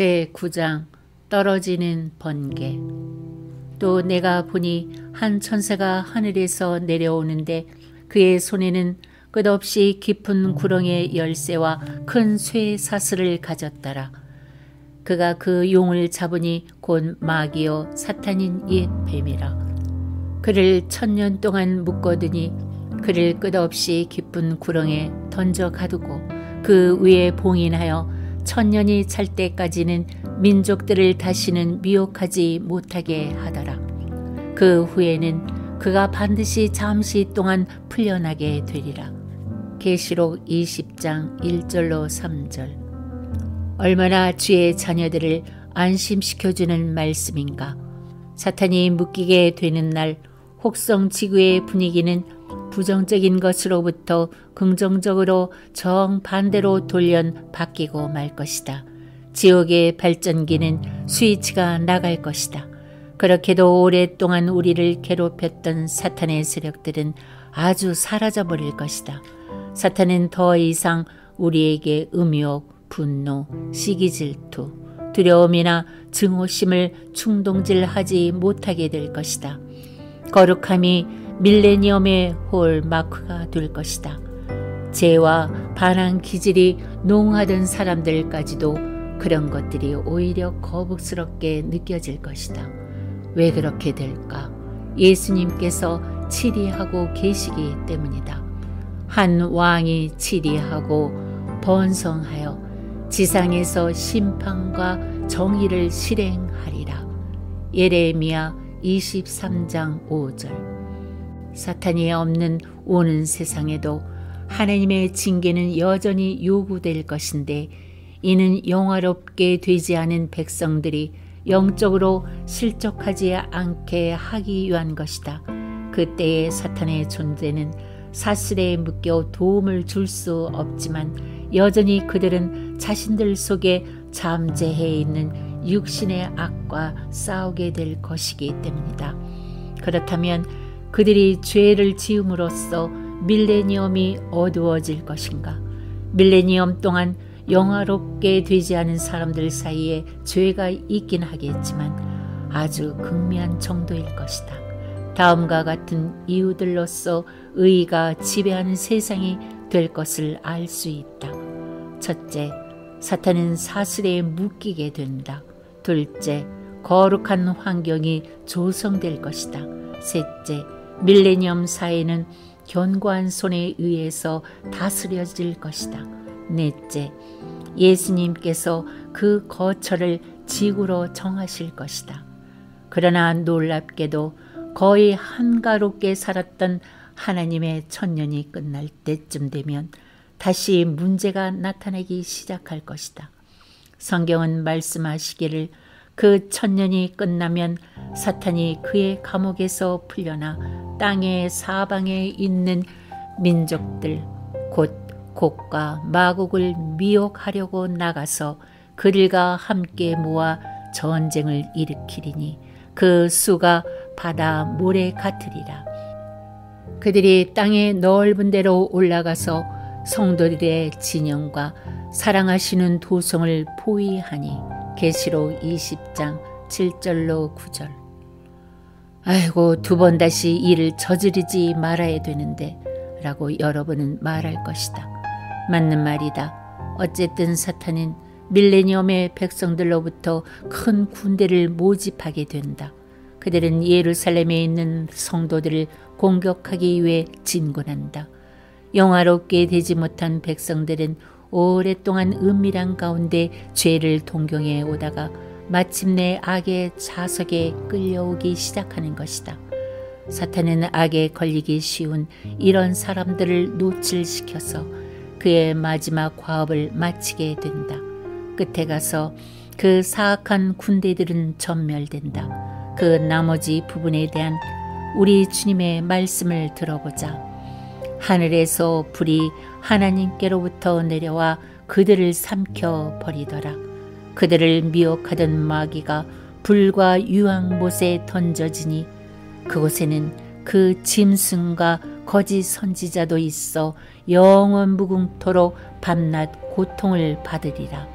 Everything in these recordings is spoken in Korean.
제9장 떨어지는 번개 또 내가 보니 한 천사가 하늘에서 내려오는데 그의 손에는 끝없이 깊은 구렁의 열쇠와 큰 쇠 사슬을 가졌더라. 그가 그 용을 잡으니 곧 마귀요 사탄인 옛 뱀이라. 그를 천년 동안 묶어두니 그를 끝없이 깊은 구렁에 던져 가두고 그 위에 봉인하여 천년이 찰 때까지는 민족들을 다시는 미혹하지 못하게 하더라. 그 후에는 그가 반드시 잠시 동안 풀려나게 되리라. 계시록 20장 1절로 3절. 얼마나 주의 자녀들을 안심시켜주는 말씀인가. 사탄이 묶이게 되는 날 혹성 지구의 분위기는 부정적인 것으로부터 긍정적으로 정반대로 돌연 바뀌고 말 것이다. 지옥의 발전기는 스위치가 나갈 것이다. 그렇게도 오랫동안 우리를 괴롭혔던 사탄의 세력들은 아주 사라져 버릴 것이다. 사탄은 더 이상 우리에게 음욕, 분노, 시기 질투, 두려움이나 증오심을 충동질하지 못하게 될 것이다. 거룩함이 밀레니엄의 홀 마크가 될 것이다. 죄와 반항 기질이 농하던 사람들까지도 그런 것들이 오히려 거북스럽게 느껴질 것이다. 왜 그렇게 될까? 예수님께서 치리하고 계시기 때문이다. 한 왕이 치리하고 번성하여 지상에서 심판과 정의를 실행하리라. 예레미야 23장 5절 사탄이 없는 오는 세상에도 하나님의 징계는 여전히 요구될 것인데 이는 영화롭게 되지 않은 백성들이 영적으로 실족하지 않게 하기 위한 것이다. 그때의 사탄의 존재는 사슬에 묶여 도움을 줄 수 없지만 여전히 그들은 자신들 속에 잠재해 있는 육신의 악과 싸우게 될 것이기 때문이다. 그렇다면 그들이 죄를 지음으로써 밀레니엄이 어두워질 것인가? 밀레니엄 동안 영화롭게 되지 않은 사람들 사이에 죄가 있긴 하겠지만 아주 극미한 정도일 것이다. 다음과 같은 이유들로서 의가 지배하는 세상이 될 것을 알 수 있다. 첫째, 사탄은 사슬에 묶이게 된다. 둘째, 거룩한 환경이 조성될 것이다. 셋째, 밀레니엄 사회는 견고한 손에 의해서 다스려질 것이다. 넷째, 예수님께서 그 거처를 지구로 정하실 것이다. 그러나 놀랍게도 거의 한가롭게 살았던 하나님의 천년이 끝날 때쯤 되면 다시 문제가 나타나기 시작할 것이다. 성경은 말씀하시기를 그 천년이 끝나면 사탄이 그의 감옥에서 풀려나 땅의 사방에 있는 민족들 곧 곡과 마곡을 미혹하려고 나가서 그들과 함께 모아 전쟁을 일으키리니 그 수가 바다 모래 같으리라. 그들이 땅의 넓은 데로 올라가서 성도들의 진영과 사랑하시는 도성을 포위하니 계시록 20장 7절로 9절 아이고 두 번 다시 일을 저지르지 말아야 되는데 라고 여러분은 말할 것이다. 맞는 말이다. 어쨌든 사탄은 밀레니엄의 백성들로부터 큰 군대를 모집하게 된다. 그들은 예루살렘에 있는 성도들을 공격하기 위해 진군한다. 영화롭게 되지 못한 백성들은 오랫동안 은밀한 가운데 죄를 동경해 오다가 마침내 악의 자석에 끌려오기 시작하는 것이다. 사탄은 악에 걸리기 쉬운 이런 사람들을 노출시켜서 그의 마지막 과업을 마치게 된다. 끝에 가서 그 사악한 군대들은 전멸된다. 그 나머지 부분에 대한 우리 주님의 말씀을 들어보자. 하늘에서 불이 하나님께로부터 내려와 그들을 삼켜 버리더라. 그들을 미혹하던 마귀가 불과 유황못에 던져지니 그곳에는 그 짐승과 거짓 선지자도 있어 영원 무궁토록 밤낮 고통을 받으리라.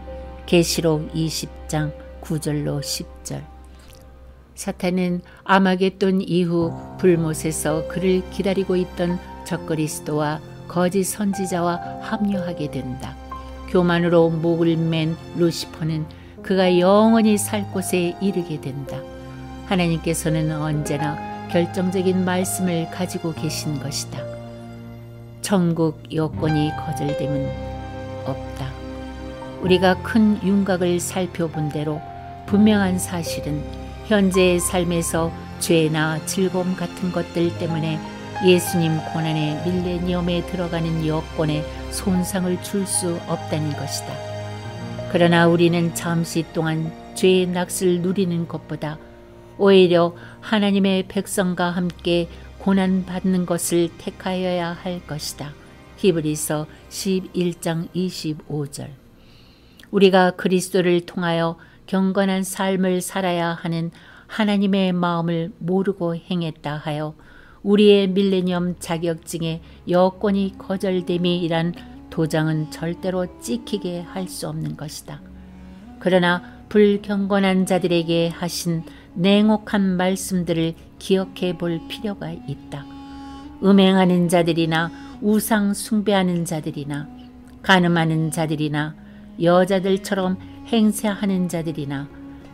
계시록 20장 9절로 10절. 사탄은 아마겟돈 이후 불못에서 그를 기다리고 있던 적그리스도와 거짓 선지자와 합류하게 된다. 교만으로 목을 맨 루시퍼는 그가 영원히 살 곳에 이르게 된다. 하나님께서는 언제나 결정적인 말씀을 가지고 계신 것이다. 천국 여건이 거절됨은 없다. 우리가 큰 윤곽을 살펴본 대로 분명한 사실은 현재의 삶에서 죄나 즐거움 같은 것들 때문에 예수님 고난의 밀레니엄에 들어가는 여건에 손상을 줄 수 없다는 것이다. 그러나 우리는 잠시 동안 죄의 낚을 누리는 것보다 오히려 하나님의 백성과 함께 고난받는 것을 택하여야 할 것이다. 히브리서 11장 25절 우리가 그리스도를 통하여 경건한 삶을 살아야 하는 하나님의 마음을 모르고 행했다 하여 우리의 밀레니엄 자격증의 여건이 거절됨이란 도장은 절대로 찍히게 할 수 없는 것이다. 그러나 불경건한 자들에게 하신 냉혹한 말씀들을 기억해 볼 필요가 있다. 음행하는 자들이나 우상 숭배하는 자들이나 가늠하는 자들이나 여자들처럼 행세하는 자들이나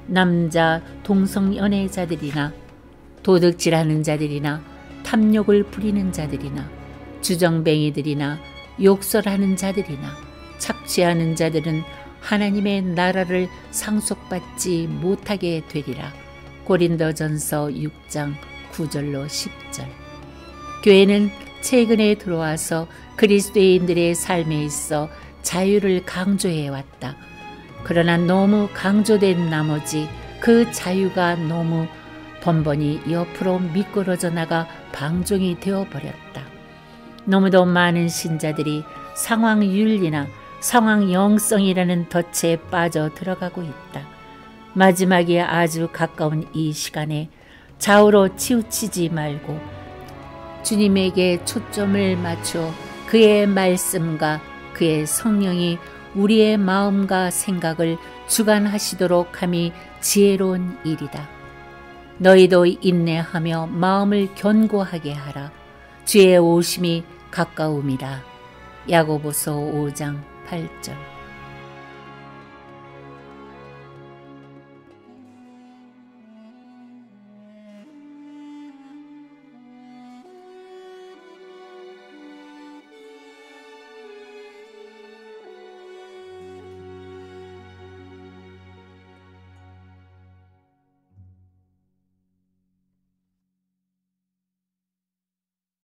남자 동성연애자들이나 도둑질하는 자들이나 탐욕을 부리는 자들이나 주정뱅이들이나 욕설하는 자들이나 착취하는 자들은 하나님의 나라를 상속받지 못하게 되리라. 고린도전서 6장 9절로 10절. 교회는 최근에 들어와서 그리스도인들의 삶에 있어 자유를 강조해 왔다. 그러나 너무 강조된 나머지 그 자유가 너무 번번이 옆으로 미끄러져 나가 방종이 되어버렸다. 너무도 많은 신자들이 상황 윤리나 상황 영성이라는 덫에 빠져 들어가고 있다. 마지막에 아주 가까운 이 시간에 좌우로 치우치지 말고 주님에게 초점을 맞춰 그의 말씀과 그의 성령이 우리의 마음과 생각을 주관하시도록 함이 지혜로운 일이다. 너희도 인내하며 마음을 견고하게 하라. 주의 오심이 가까움이라. 야고보서 5장 8절